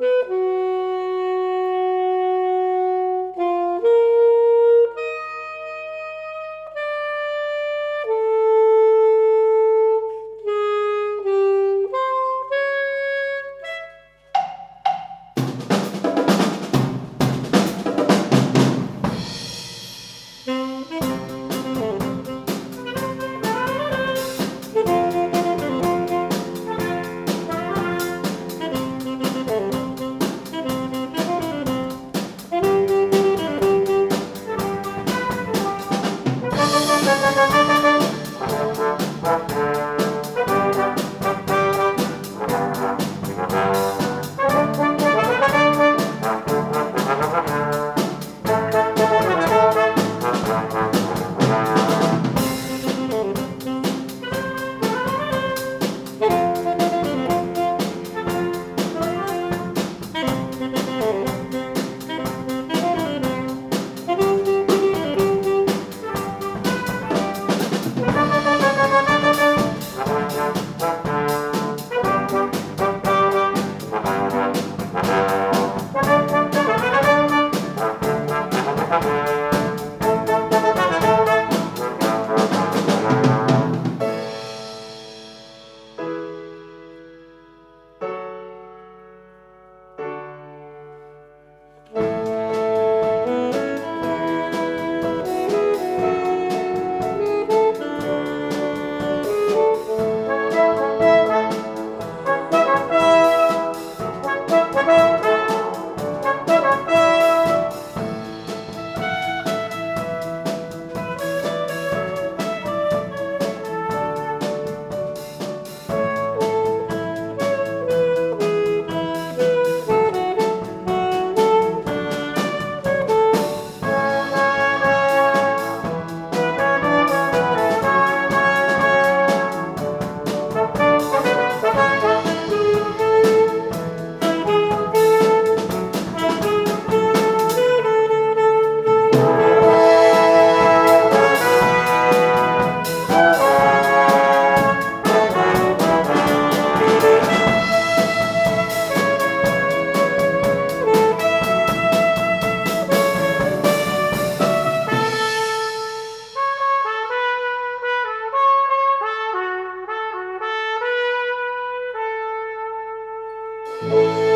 Mm-hmm. Música